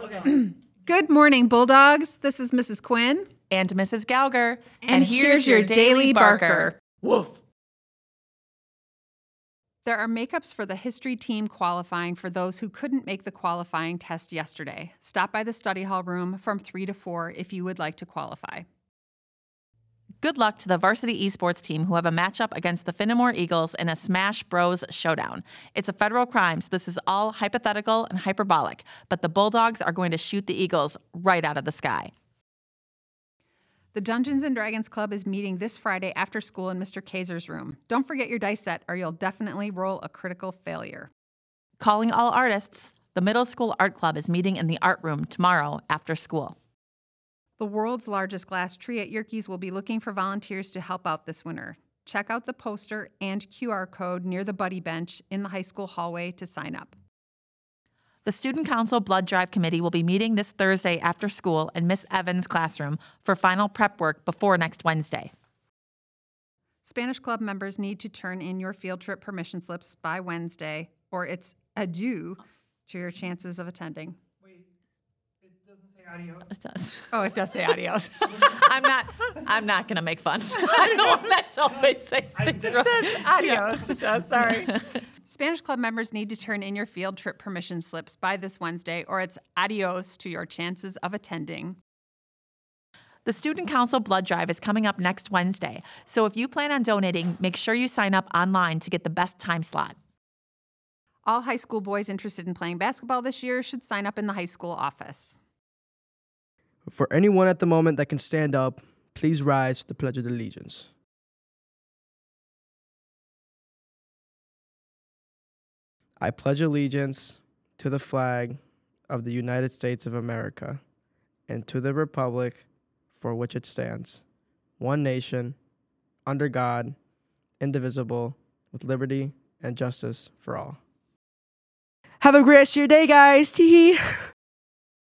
Okay. Good morning, Bulldogs. This is Mrs. Quinn. And Mrs. Gauger. And here's your daily barker. Woof. There are makeups for the history team qualifying for those who couldn't make the qualifying test yesterday. Stop by the study hall room from 3 to 4 if you would like to qualify. Good luck to the varsity esports team who have a matchup against the Fennimore Eagles in a Smash Bros showdown. It's a federal crime, so this is all hypothetical and hyperbolic, but the Bulldogs are going to shoot the Eagles right out of the sky. The Dungeons and Dragons Club is meeting this Friday after school in Mr. Kaiser's room. Don't forget your dice set, or you'll definitely roll a critical failure. Calling all artists, the Middle School Art Club is meeting in the art room tomorrow after school. The world's largest glass tree at Yerkes will be looking for volunteers to help out this winter. Check out the poster and QR code near the buddy bench in the high school hallway to sign up. The Student Council Blood Drive Committee will be meeting this Thursday after school in Miss Evans' classroom for final prep work before next Wednesday. Spanish Club members need to turn in your field trip permission slips by Wednesday, or it's adieu to your chances of attending. It does. Oh, it does say adios. I'm not. I'm not going to make fun. I know that's always say things wrong. adios. It does. Sorry. Spanish Club members need to turn in your field trip permission slips by this Wednesday, or it's adios to your chances of attending. The Student Council Blood Drive is coming up next Wednesday, so if you plan on donating, make sure you sign up online to get the best time slot. All high school boys interested in playing basketball this year should sign up in the high school office. For anyone at the moment that can stand up, please rise to the Pledge of Allegiance. I pledge allegiance to the flag of the United States of America and to the republic for which it stands, one nation, under God, indivisible, with liberty and justice for all. Have a great rest of your day, guys. Tee